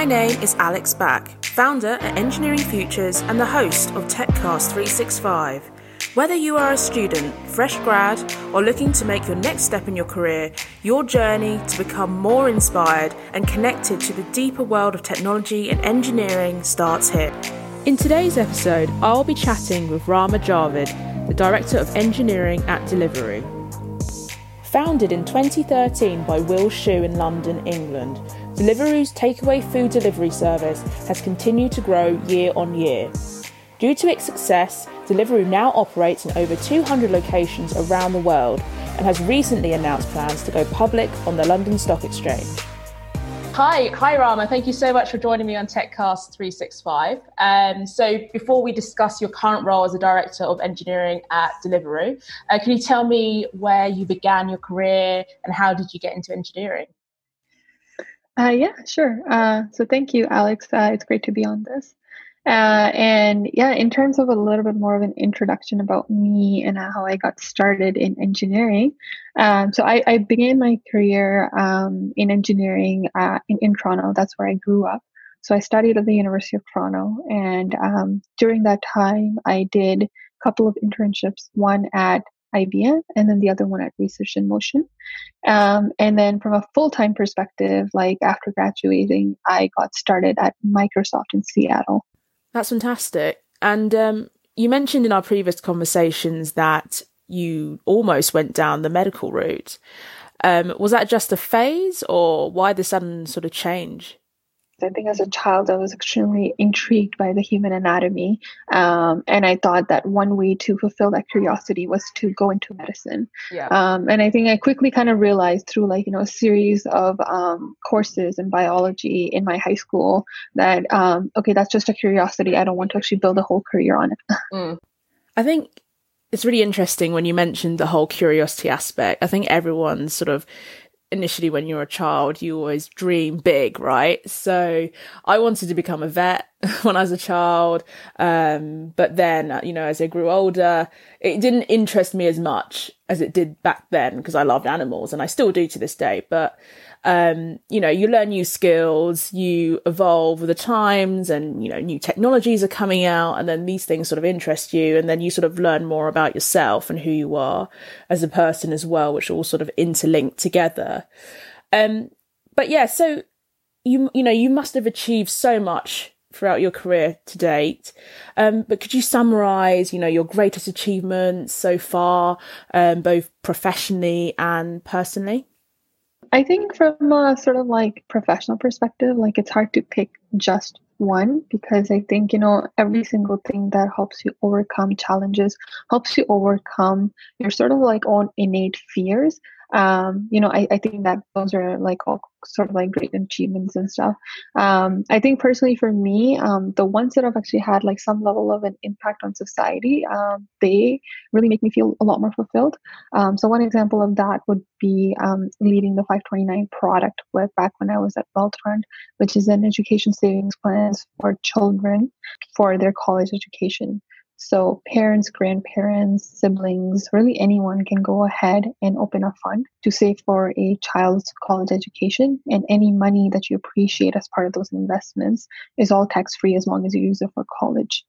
My name is Alex Back, founder at Engineering Futures and the host of TechCast 365. Whether you are a student, fresh grad, or looking to make your next step in your career, your journey to become more inspired and connected to the deeper world of technology and engineering starts here. In today's episode, I'll be chatting with Rama Javid, the Director of Engineering at Deliveroo. Founded in 2013 by Will Shu in London, England, Deliveroo's takeaway food delivery service has continued to grow year on year. Due to its success, Deliveroo now operates in over 200 locations around the world and has recently announced plans to go public on the London Stock Exchange. Hi, hi Rama. Thank you so much for joining me on TechCast 365. Um, so, before we discuss your current role as a director of engineering at Deliveroo, uh, can you tell me where you began your career and how did you get into engineering? Uh, yeah, sure. Uh, so, thank you, Alex. Uh, it's great to be on this. Uh, and yeah, in terms of a little bit more of an introduction about me and how I got started in engineering. Um, so I, I, began my career um, in engineering uh, in, in, Toronto. That's where I grew up. So I studied at the University of Toronto. And um, during that time, I did a couple of internships, one at IBM and then the other one at Research in Motion. Um, and then from a full time perspective, like after graduating, I got started at Microsoft in Seattle. That's fantastic. And um, you mentioned in our previous conversations that you almost went down the medical route. Um, was that just a phase, or why the sudden sort of change? I think as a child, I was extremely intrigued by the human anatomy. Um, and I thought that one way to fulfill that curiosity was to go into medicine. Yeah. Um, and I think I quickly kind of realized through like, you know, a series of um, courses in biology in my high school that, um, okay, that's just a curiosity. I don't want to actually build a whole career on it. mm. I think it's really interesting when you mentioned the whole curiosity aspect. I think everyone's sort of initially when you're a child, you always dream big, right? So I wanted to become a vet when I was a child. Um, but then, you know, as I grew older, it didn't interest me as much as it did back then because I loved animals and I still do to this day. But um, you know, you learn new skills, you evolve with the times and, you know, new technologies are coming out and then these things sort of interest you and then you sort of learn more about yourself and who you are as a person as well, which all sort of interlink together. Um, but yeah, so you, you know, you must have achieved so much throughout your career to date. Um, but could you summarize, you know, your greatest achievements so far, um, both professionally and personally? I think from a sort of like professional perspective, like it's hard to pick just one because I think, you know, every single thing that helps you overcome challenges, helps you overcome your sort of like own innate fears um, you know, I, I think that those are like all sort of like great achievements and stuff. Um, I think personally for me, um, the ones that have actually had like some level of an impact on society, um, they really make me feel a lot more fulfilled. Um, so one example of that would be um, leading the 529 product with back when I was at Wealthfront, which is an education savings plans for children for their college education. So, parents, grandparents, siblings, really anyone can go ahead and open a fund to save for a child's college education. And any money that you appreciate as part of those investments is all tax free as long as you use it for college.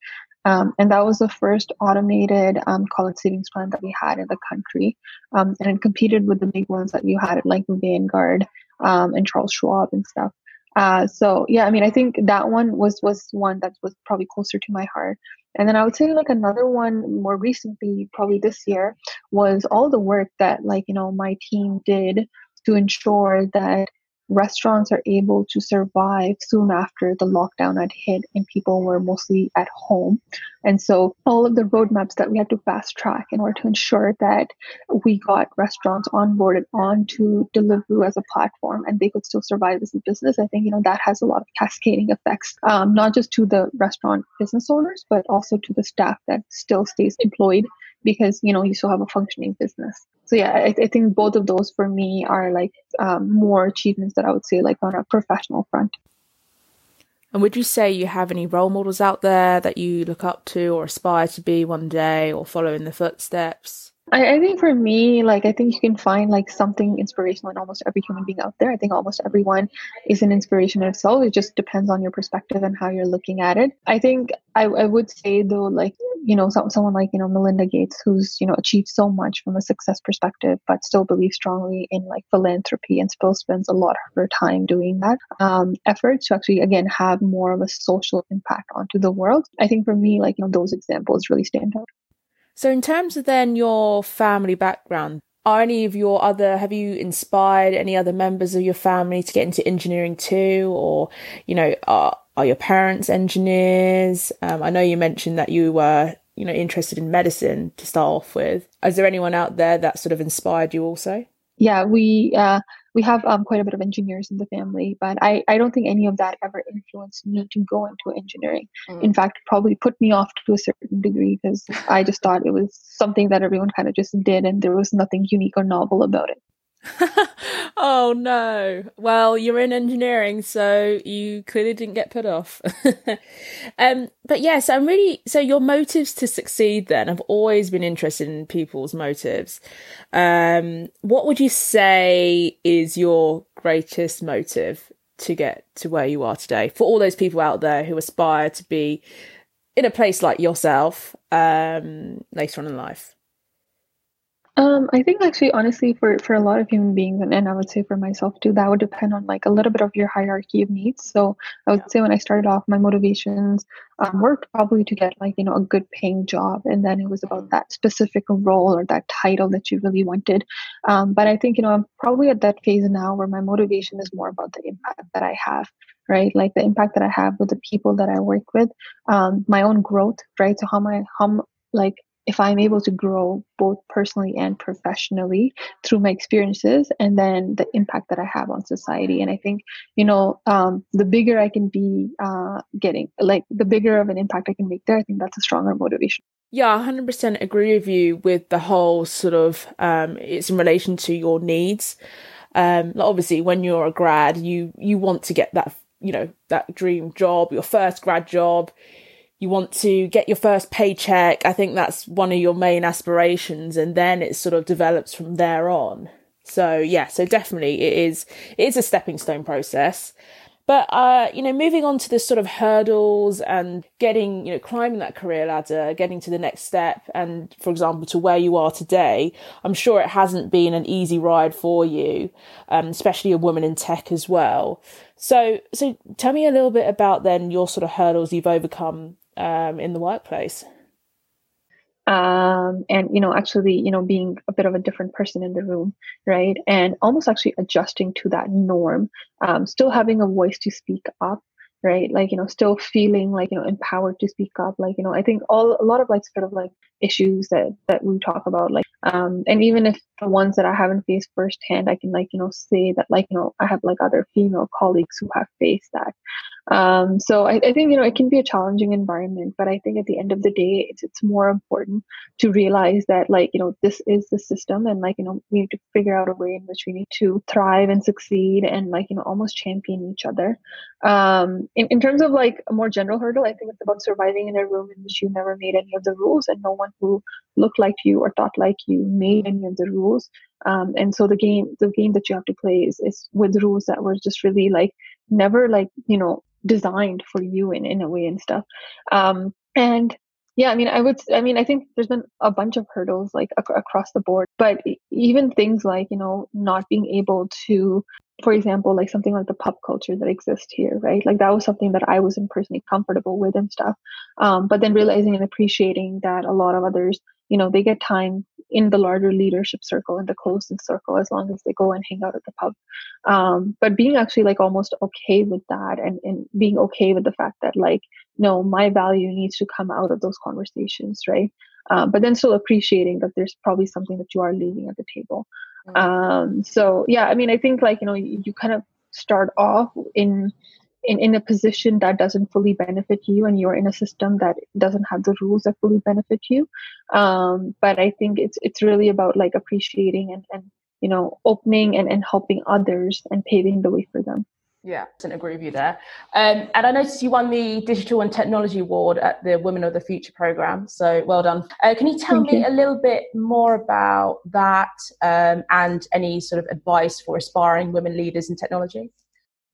Um, and that was the first automated um, college savings plan that we had in the country. Um, and it competed with the big ones that you had, like Vanguard um, and Charles Schwab and stuff. Uh, so yeah, I mean, I think that one was was one that was probably closer to my heart. And then I would say like another one more recently, probably this year, was all the work that like, you know, my team did to ensure that restaurants are able to survive soon after the lockdown had hit and people were mostly at home. And so all of the roadmaps that we had to fast track in order to ensure that we got restaurants onboarded onto Deliveroo as a platform and they could still survive as a business. I think, you know, that has a lot of cascading effects, um, not just to the restaurant business owners, but also to the staff that still stays employed because, you know, you still have a functioning business so yeah I, I, think both of those for me are like um, more achievements that i would say like on a professional front and would you say you have any role models out there that you look up to or aspire to be one day or follow in the footsteps I, I, think for me, like I think you can find like something inspirational in almost every human being out there. I think almost everyone is an inspiration in itself. It just depends on your perspective and how you're looking at it. I think I, I would say though, like you know, some, someone like you know Melinda Gates, who's you know achieved so much from a success perspective, but still believes strongly in like philanthropy and still spends a lot of her time doing that um, effort to actually again have more of a social impact onto the world. I think for me, like you know, those examples really stand out. So, in terms of then your family background, are any of your other have you inspired any other members of your family to get into engineering too, or you know, are are your parents engineers? Um, I know you mentioned that you were you know interested in medicine to start off with. Is there anyone out there that sort of inspired you also? Yeah, we uh, we have um, quite a bit of engineers in the family, but I, I don't think any of that ever influenced me to go into engineering. Mm. In fact, probably put me off to a certain degree because I just thought it was something that everyone kind of just did and there was nothing unique or novel about it. oh no. Well, you're in engineering, so you clearly didn't get put off. um, but yes, I'm really so your motives to succeed then. I've always been interested in people's motives. Um, what would you say is your greatest motive to get to where you are today for all those people out there who aspire to be in a place like yourself um, later on in life? Um, I think actually, honestly, for for a lot of human beings, and, and I would say for myself too, that would depend on like a little bit of your hierarchy of needs. So I would say when I started off, my motivations um, were probably to get like you know a good paying job, and then it was about that specific role or that title that you really wanted. Um, but I think you know I'm probably at that phase now where my motivation is more about the impact that I have right like the impact that i have with the people that i work with um, my own growth right so how my how like if I'm able to grow both personally and professionally through my experiences, and then the impact that I have on society. And I think, you know, um, the bigger I can be uh, getting, like the bigger of an impact I can make there, I think that's a stronger motivation. Yeah, 100% agree with you with the whole sort of, um, it's in relation to your needs. Um, obviously, when you're a grad, you you want to get that, you know, that dream job, your first grad job you want to get your first paycheck. I think that's one of your main aspirations, and then it sort of develops from there on. So yeah, so definitely it is it is a stepping stone process. But uh, you know, moving on to the sort of hurdles and getting, you know, climbing that career ladder, getting to the next step, and for example, to where you are today, I'm sure it hasn't been an easy ride for you, um, especially a woman in tech as well. So, so tell me a little bit about then your sort of hurdles you've overcome um, in the workplace. Um, and you know actually you know being a bit of a different person in the room right? And almost actually adjusting to that norm um, still having a voice to speak up right? Like you know still feeling like you know empowered to speak up. Like you know i think all a lot of like sort of like issues that that we talk about like um and even if the ones that i haven't faced firsthand i can like you know say that like you know i have like other female colleagues who have faced that um, so I, I, think you know it can be a challenging environment, but I think at the end of the day, it's it's more important to realize that like you know this is the system, and like you know we need to figure out a way in which we need to thrive and succeed, and like you know almost champion each other. Um, in in terms of like a more general hurdle, I think it's about surviving in a room in which you never made any of the rules, and no one who looked like you or thought like you made any of the rules. Um, and so the game the game that you have to play is, is with rules that were just really like never like you know designed for you in, in a way and stuff. Um, and yeah, I mean, I would, I mean, I think there's been a bunch of hurdles like ac- across the board, but even things like, you know, not being able to, for example, like something like the pub culture that exists here, right? Like that was something that I wasn't personally comfortable with and stuff. Um, but then realizing and appreciating that a lot of others, you know, they get time in the larger leadership circle in the closest circle as long as they go and hang out at the pub. Um, but being actually like almost okay with that and, and being okay with the fact that like no my value needs to come out of those conversations right? Um, but then still appreciating that there's probably something that you are leaving at the table. Mm-hmm. um, so yeah i mean i think like you know you, you kind of start off in in, in a position that doesn't fully benefit you and you're in a system that doesn't have the rules that fully benefit you um, but i think it's it's really about like appreciating and, and you know opening and, and helping others and paving the way for them Yeah, I agree with you there. Um, and I noticed you won the Digital and Technology Award at the Women of the Future program. So well done. Uh, can you tell Thank me you. a little bit more about that um, and any sort of advice for aspiring women leaders in technology?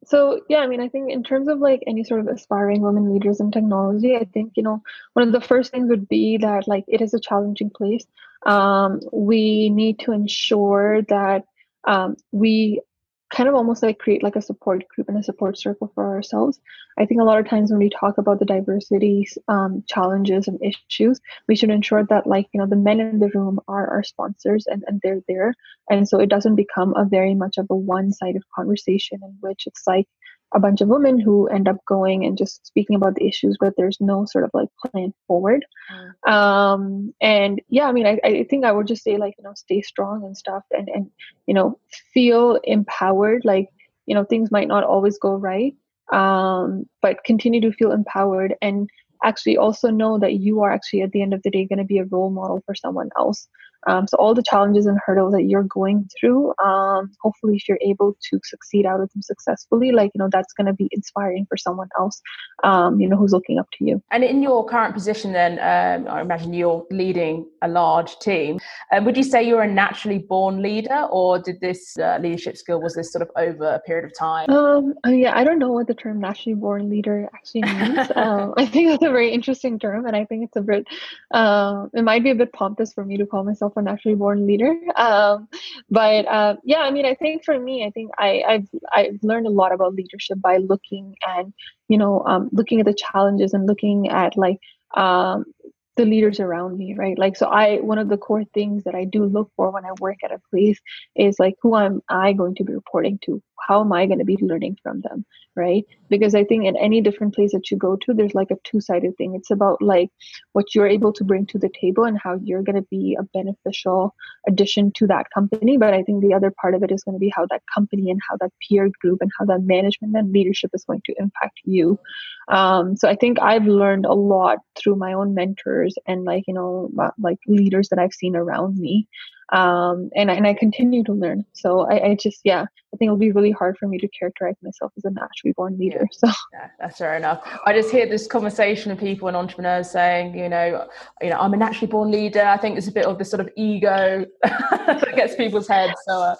So yeah, I mean, I think in terms of like any sort of aspiring women leaders in technology, I think you know one of the first things would be that like it is a challenging place. Um, we need to ensure that um, we kind of almost like create like a support group and a support circle for ourselves. I think a lot of times when we talk about the diversity um, challenges and issues, we should ensure that like, you know, the men in the room are our sponsors and, and they're there. And so it doesn't become a very much of a one-sided conversation in which it's like, a bunch of women who end up going and just speaking about the issues, but there's no sort of like plan forward. Mm. Um, and yeah, I mean, I, I think I would just say like, you know, stay strong and stuff and, and, you know, feel empowered. Like, you know, things might not always go right, um, but continue to feel empowered and actually also know that you are actually at the end of the day going to be a role model for someone else. Um, so all the challenges and hurdles that you're going through, um, hopefully, if you're able to succeed out of them successfully, like you know, that's going to be inspiring for someone else, um, you know, who's looking up to you. And in your current position, then um, I imagine you're leading a large team. Um, would you say you're a naturally born leader, or did this uh, leadership skill was this sort of over a period of time? Um, uh, yeah, I don't know what the term naturally born leader actually means. I think that's a very interesting term, and I think it's a bit, uh, it might be a bit pompous for me to call myself a naturally born leader. Um, but uh, yeah, I mean, I think for me, I think I, have I've learned a lot about leadership by looking and you know um, looking at the challenges and looking at like um, the leaders around me, right? Like, so I, one of the core things that I do look for when I work at a place is like, who am I going to be reporting to? How am I going to be learning from them, right? Because I think in any different place that you go to, there's like a two sided thing. It's about like what you're able to bring to the table and how you're going to be a beneficial addition to that company. But I think the other part of it is going to be how that company and how that peer group and how that management and leadership is going to impact you. Um, so I think I've learned a lot through my own mentors and like, you know, like leaders that I've seen around me um, and and I continue to learn. So I, I, just yeah, I think it'll be really hard for me to characterize myself as a naturally born leader. So yeah, that's fair enough. I just hear this conversation of people and entrepreneurs saying, you know, you know, I'm a naturally born leader. I think there's a bit of this sort of ego that gets people's heads. So. Uh,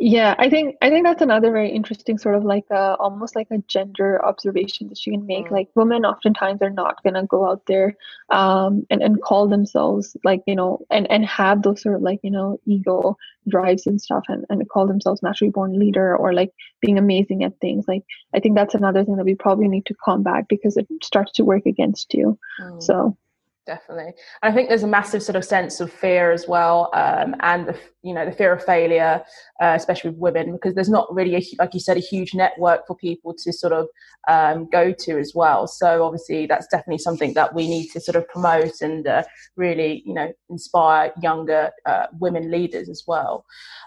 yeah i think i think that's another very interesting sort of like a almost like a gender observation that you can make mm. like women oftentimes are not going to go out there um and, and call themselves like you know and and have those sort of like you know ego drives and stuff and, and call themselves naturally born leader or like being amazing at things like i think that's another thing that we probably need to combat because it starts to work against you mm. so definitely. And I think there's a massive sort of sense of fear as well, um, and the, you know the fear of failure, uh, especially with women, because there's not really, a, like you said, a huge network for people to sort of um, go to as well. So obviously, that's definitely something that we need to sort of promote and uh, really, you know, inspire younger uh, women leaders as well.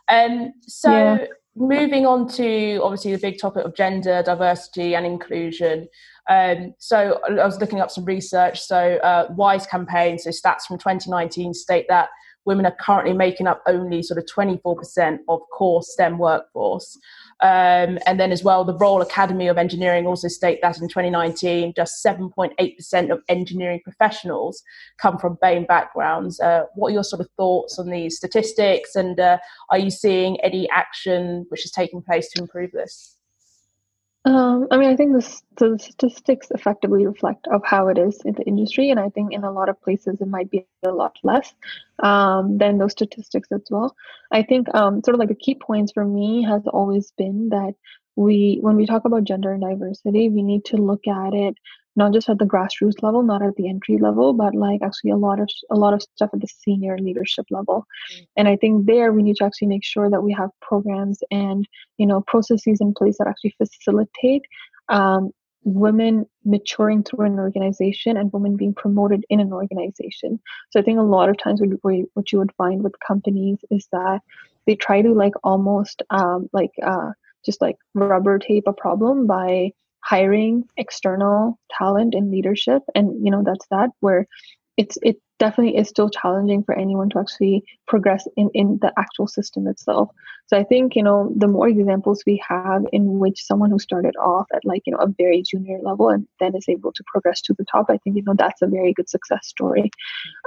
Um, so. Yeah. Moving on to obviously the big topic of gender diversity and inclusion, um, so I was looking up some research. So uh, WISE campaign, so stats from 2019 state that women are currently making up only sort of 24% of core STEM workforce. Um, and then as well, the Royal Academy of Engineering also state that in 2019, just 7.8% of engineering professionals come from BAME backgrounds. Uh, what are your sort of thoughts on these statistics? And uh, are you seeing any action which is taking place to improve this? Um, I mean, I think the, the statistics effectively reflect of how it is in the industry, and I think in a lot of places it might be a lot less um, than those statistics as well. I think um, sort of like the key points for me has always been that we, when we talk about gender and diversity, we need to look at it not just at the grassroots level, not at the entry level, but like actually a lot of a lot of stuff at the senior leadership level. Mm-hmm. And I think there we need to actually make sure that we have programs and you know processes in place that actually facilitate um, women maturing through an organization and women being promoted in an organization. So I think a lot of times what, what you would find with companies is that they try to like almost um, like uh, just like rubber tape a problem by hiring external talent in leadership and you know that's that where it's it definitely is still challenging for anyone to actually progress in, in the actual system itself. So I think, you know, the more examples we have in which someone who started off at like, you know, a very junior level and then is able to progress to the top, I think, you know, that's a very good success story.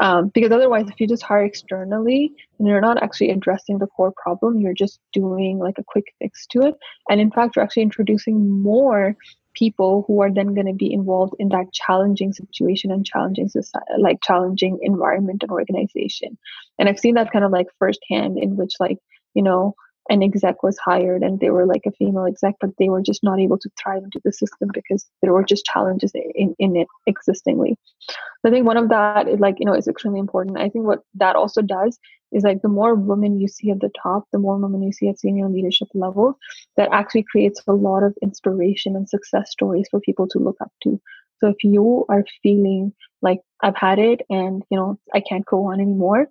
Um, because otherwise, if you just hire externally and you're not actually addressing the core problem, you're just doing like a quick fix to it. And in fact, you're actually introducing more people who are then going to be involved in that challenging situation and challenging society, like challenging environment and organization. And I've seen that kind of like firsthand in which like, you know, an exec was hired and they were like a female exec, but they were just not able to thrive into the system because there were just challenges in, in it existingly. So I think one of that is like, you know, is extremely important. I think what that also does is like the more women you see at the top, the more women you see at senior leadership level, that actually creates a lot of inspiration and success stories for people to look up to. So if you are feeling like I've had it and you know I can't go on anymore,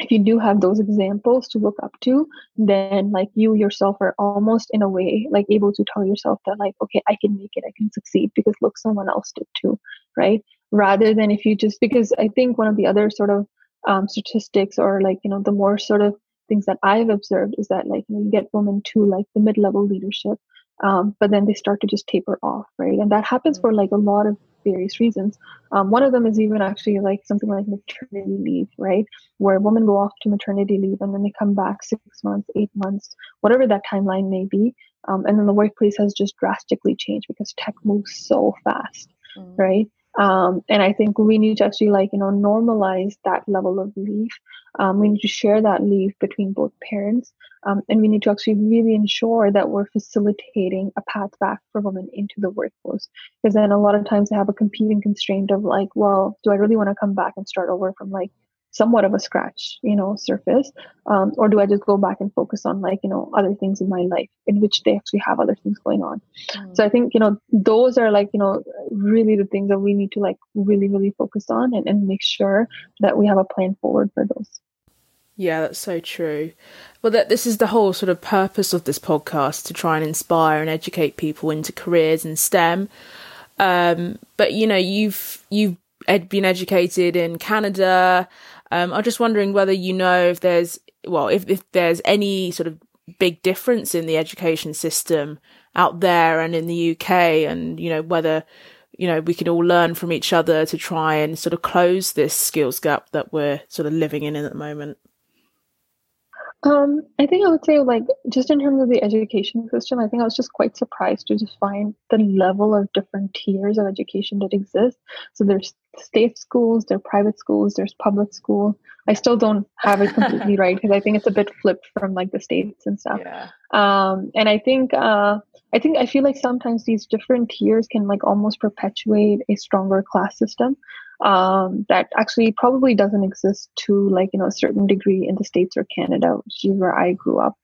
if you do have those examples to look up to, then like you yourself are almost in a way like able to tell yourself that like, okay, I can make it, I can succeed because look, someone else did too, right? Rather than if you just because I think one of the other sort of um, statistics or like you know the more sort of things that I've observed is that like you, know, you get women to like the mid-level leadership, um, but then they start to just taper off, right? And that happens for like a lot of various reasons. Um, one of them is even actually like something like maternity leave, right? Where women go off to maternity leave and then they come back six months, eight months, whatever that timeline may be. Um, and then the workplace has just drastically changed because tech moves so fast, mm. right? Um, and I think we need to actually like, you know, normalize that level of leave. Um, we need to share that leave between both parents. Um, and we need to actually really ensure that we're facilitating a path back for women into the workforce. Because then a lot of times they have a competing constraint of like, well, do I really want to come back and start over from like somewhat of a scratch, you know, surface? Um, or do I just go back and focus on like, you know, other things in my life in which they actually have other things going on? Mm. So I think, you know, those are like, you know, really the things that we need to like really, really focus on and, and make sure that we have a plan forward for those. Yeah, that's so true. Well, that this is the whole sort of purpose of this podcast to try and inspire and educate people into careers in STEM. Um, but you know, you've you've ed- been educated in Canada. Um, I'm just wondering whether you know if there's well, if if there's any sort of big difference in the education system out there and in the UK, and you know whether you know we can all learn from each other to try and sort of close this skills gap that we're sort of living in at the moment. Um, I think I would say, like, just in terms of the education system, I think I was just quite surprised to just find the level of different tiers of education that exist. So there's state schools, there are private schools, there's public school. I still don't have it completely right because I think it's a bit flipped from like the states and stuff. Yeah. Um, and I think, uh, I think I feel like sometimes these different tiers can like almost perpetuate a stronger class system um, that actually probably doesn't exist to like you know a certain degree in the states or Canada, which is where I grew up.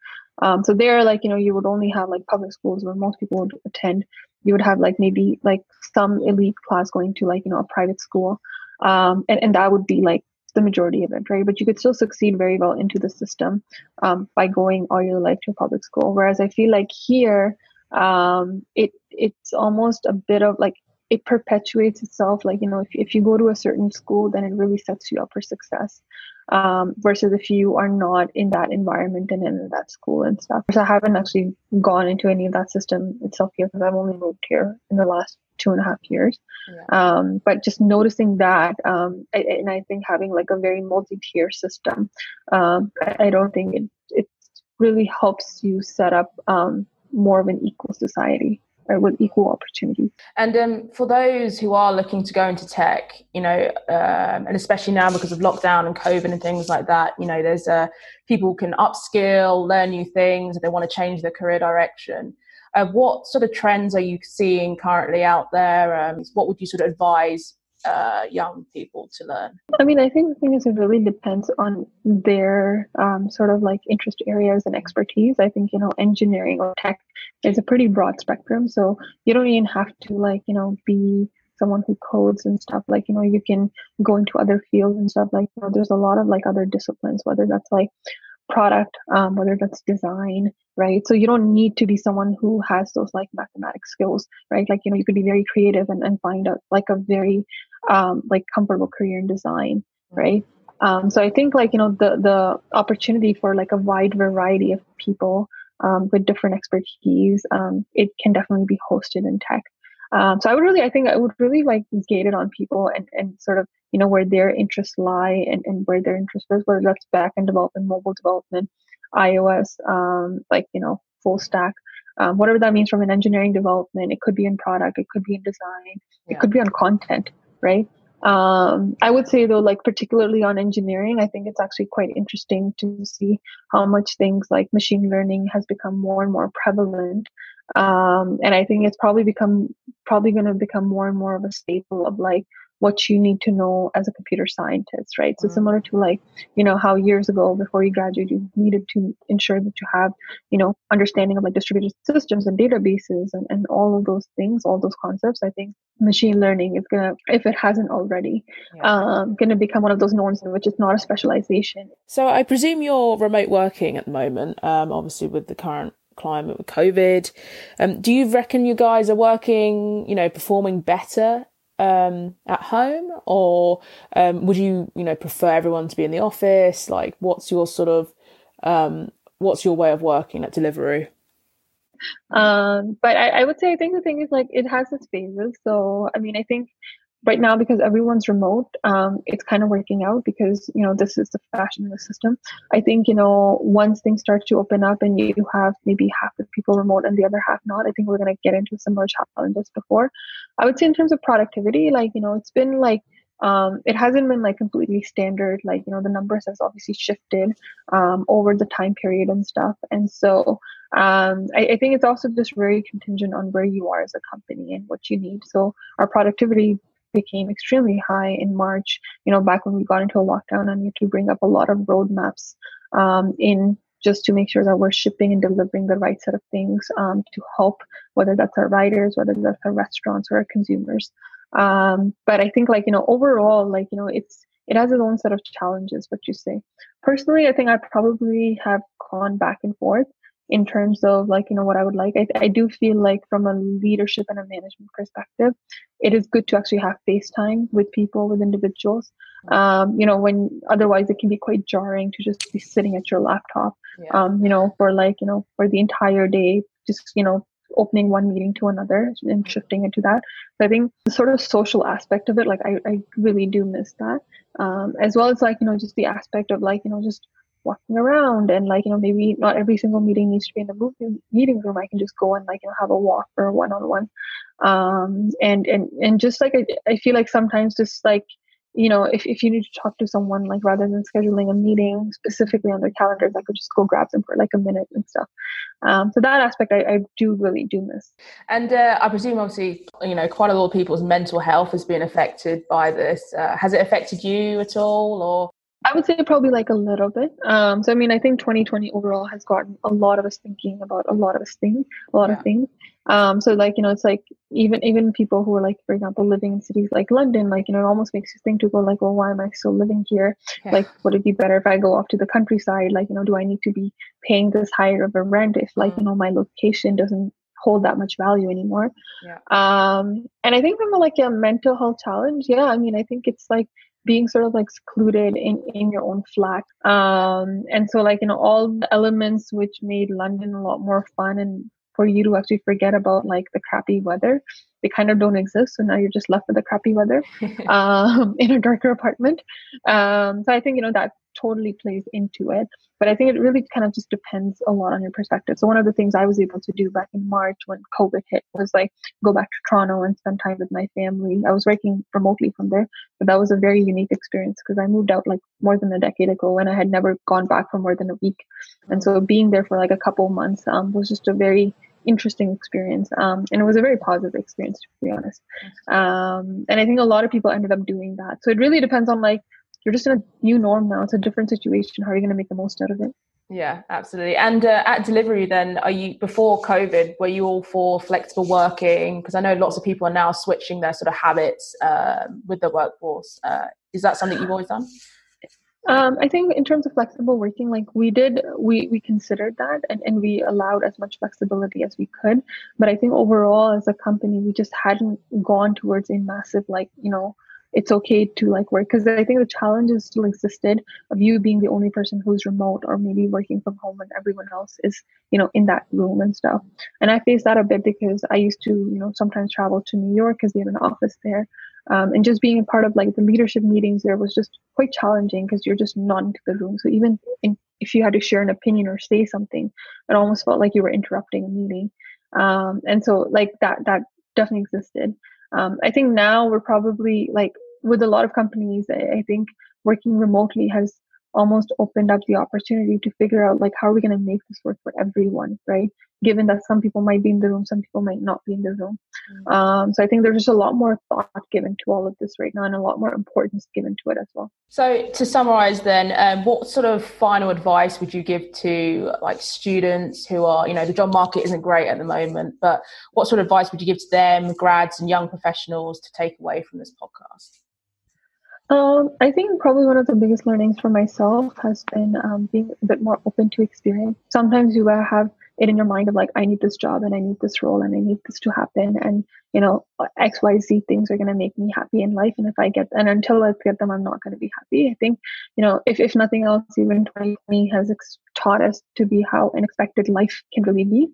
Um, so there, like you know, you would only have like public schools where most people would attend. You would have like maybe like some elite class going to like you know a private school, um, and and that would be like the majority of it, right? But you could still succeed very well into the system um, by going all your life to a public school. Whereas I feel like here, um, it it's almost a bit of like it perpetuates itself like you know if, if you go to a certain school then it really sets you up for success um, versus if you are not in that environment and in that school and stuff. So i haven't actually gone into any of that system itself here because i've only moved here in the last two and a half years. Yeah. um, but just noticing that um, I, and i think having like a very multi-tier system um, I, I, don't think it, it really helps you set up um, more of an equal society uh, with equal opportunities. And um, for those who are looking to go into tech, you know, um, and especially now because of lockdown and COVID and things like that, you know, there's uh, people can upskill, learn new things, if they want to change their career direction. Uh, what sort of trends are you seeing currently out there? Um, what would you sort of advise uh, young people to learn? I mean, I think the thing is, it really depends on their um, sort of like interest areas and expertise. I think, you know, engineering or tech is a pretty broad spectrum. So you don't even have to, like, you know, be someone who codes and stuff. Like, you know, you can go into other fields and stuff. Like, you know, there's a lot of like other disciplines, whether that's like product, um, whether that's design, right? So you don't need to be someone who has those like mathematics skills, right? Like, you know, you could be very creative and, and find a, like a very um, like comfortable career in design. right um, so i think like you know the the opportunity for like a wide variety of people um, with different expertise um, it can definitely be hosted in tech um, so i would really i think i would really like gate it on people and and sort of you know where their interests lie and, and where their interest is whether that's back-end development mobile development ios um, like you know full stack um, whatever that means from an engineering development it could be in product it could be in design yeah. it could be on content right um, i would say though like particularly on engineering i think it's actually quite interesting to see how much things like machine learning has become more and more prevalent um, and i think it's probably become probably going to become more and more of a staple of like what you need to know as a computer scientist, right? So mm-hmm. similar to like, you know, how years ago before you graduate, you needed to ensure that you have, you know, understanding of like distributed systems and databases and, and all of those things, all those concepts. I think machine learning is gonna, if it hasn't already, yeah. um, gonna become one of those norms in which it's not a specialization. So I presume you're remote working at the moment, um, obviously with the current climate with COVID. Um, do you reckon you guys are working, you know, performing better um, at home, or um, would you, you know, prefer everyone to be in the office? Like, what's your sort of, um, what's your way of working at Deliveroo? Um, but I, I would say I think the thing is like it has its phases. So I mean, I think right now because everyone's remote um, it's kind of working out because you know this is the fashion in the system. I think you know once things start to open up and you have maybe half the people remote and the other half not i think we're going to get into similar challenges before. I would say in terms of productivity like you know it's been like um, it hasn't been like completely standard like you know the numbers has obviously shifted um, over the time period and stuff. And so um, I, I, think it's also just very contingent on where you are as a company and what you need. So our productivity became extremely high in March, you know, back when we got into a lockdown and need to bring up a lot of roadmaps um, in just to make sure that we're shipping and delivering the right set of things um, to help, whether that's our riders, whether that's our restaurants or our consumers. Um, but I think like, you know, overall, like, you know, it's, it has its own set of challenges, what you say. Personally, I think I probably have gone back and forth in terms of like you know what i would like. I, I do feel like from a leadership and a management perspective it is good to actually have face time with people with individuals. Um, you know when otherwise it can be quite jarring to just be sitting at your laptop yeah. um, you know for like you know for the entire day just you know opening one meeting to another and shifting into that. So i think the sort of social aspect of it like i, I really do miss that. Um, as well as like you know just the aspect of like you know just walking around and like you know maybe not every single meeting needs to be in the movie, meeting room. I can just go and like you know have a walk or a one-on-one. Um and and and just like I, I feel like sometimes just like you know if, if you need to talk to someone like rather than scheduling a meeting specifically on their calendars i could just go grab them for like a minute and stuff. Um, so that aspect I, I do really do miss. And uh, i presume obviously you know quite a lot of people's mental health has been affected by this. Uh, has it affected you at all or I would say probably like a little bit. Um, so I mean, I think 2020 overall has gotten a lot of us thinking about a lot of us things, a lot yeah. of things. Um, so like you know, it's like even even people who are like, for example, living in cities like London, like you know, it almost makes you think to go like, well, why am I still living here? Yeah. Like, would it be better if I go off to the countryside? Like, you know, do I need to be paying this higher of a rent if like mm. you know my location doesn't hold that much value anymore? Yeah. Um, and I think from a, like a mental health challenge, yeah, I mean, I think it's like being sort of like secluded in in your own flat. Um and so like you know all the elements which made london a lot more fun and for you to actually forget about like the crappy weather they kind of don't exist. So now you're just left with the crappy weather um in a darker apartment. Um so i think you know that totally plays into it. But I think it really kind of just depends a lot on your perspective. So one of the things I was able to do back in March when COVID hit was like go back to Toronto and spend time with my family. I was working remotely from there, but that was a very unique experience because I moved out like more than a decade ago and I had never gone back for more than a week. And so being there for like a couple months um, was just a very interesting experience um, and it was a very positive experience to be honest um, and i think a lot of people ended up doing that so it really depends on like you're just in a new norm now. It's a different situation. How are you going to make the most out of it? Yeah, absolutely. And uh, at Deliveroo, then, are you before COVID? Were you all for flexible working? Because I know lots of people are now switching their sort of habits uh, with the workforce. Uh, is that something you've always done? Um, I think in terms of flexible working, like we did, we we considered that and, and we allowed as much flexibility as we could. But I think overall, as a company, we just hadn't gone towards a massive like you know it's okay to like work because I think the challenges still existed of you being the only person who's remote or maybe working from home when everyone else is, you know, in that room and stuff. And I faced that a bit because I used to, you know, sometimes travel to New York because we have an office there. Um, and just being a part of like the leadership meetings there was just quite challenging because you're just not into the room. So even in, if you had to share an opinion or say something, it almost felt like you were interrupting a meeting. Um, and so like that that definitely existed. Um, I think now we're probably like with a lot of companies, I, I think working remotely has almost opened up the opportunity to figure out like how are we going to make this work for everyone right given that some people might be in the room some people might not be in the room mm-hmm. um, so i think there's just a lot more thought given to all of this right now and a lot more importance given to it as well so to summarize then um, what sort of final advice would you give to like students who are you know the job market isn't great at the moment but what sort of advice would you give to them grads and young professionals to take away from this podcast um, I think probably one of the biggest learnings for myself has been um, being a bit more open to experience. Sometimes you have it in your mind of like, I need this job and I need this role and I need this to happen. And, you know, X, Y, Z things are going to make me happy in life. And if I get, and until I get them, I'm not going to be happy. I think, you know, if, if nothing else, even 2020 has ex- taught us to be how unexpected life can really be.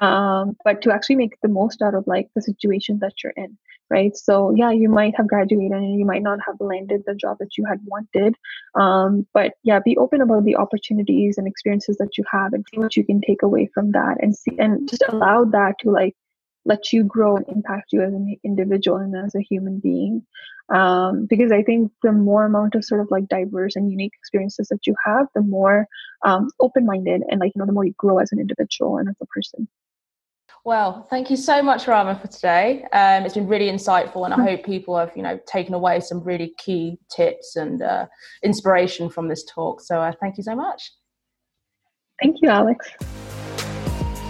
Um, but to actually make the most out of like the situation that you're in right? So yeah, you might have graduated and you might not have landed the job that you had wanted. Um, but yeah, be open about the opportunities and experiences that you have and see what you can take away from that and see and just allow that to like let you grow and impact you as an individual and as a human being. Um, because I think the more amount of sort of like diverse and unique experiences that you have, the more um, open-minded and like you know the more you grow as an individual and as a person. Well, thank you so much, Rama, for today. Um, it's been really insightful, and I hope people have, you know, taken away some really key tips and uh, inspiration from this talk. So, uh, thank you so much. Thank you, Alex.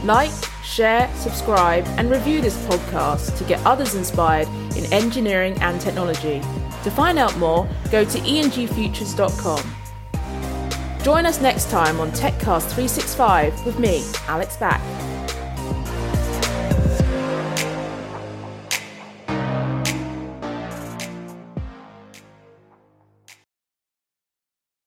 Like, share, subscribe, and review this podcast to get others inspired in engineering and technology. To find out more, go to engfutures.com. Join us next time on TechCast 365 with me, Alex Back.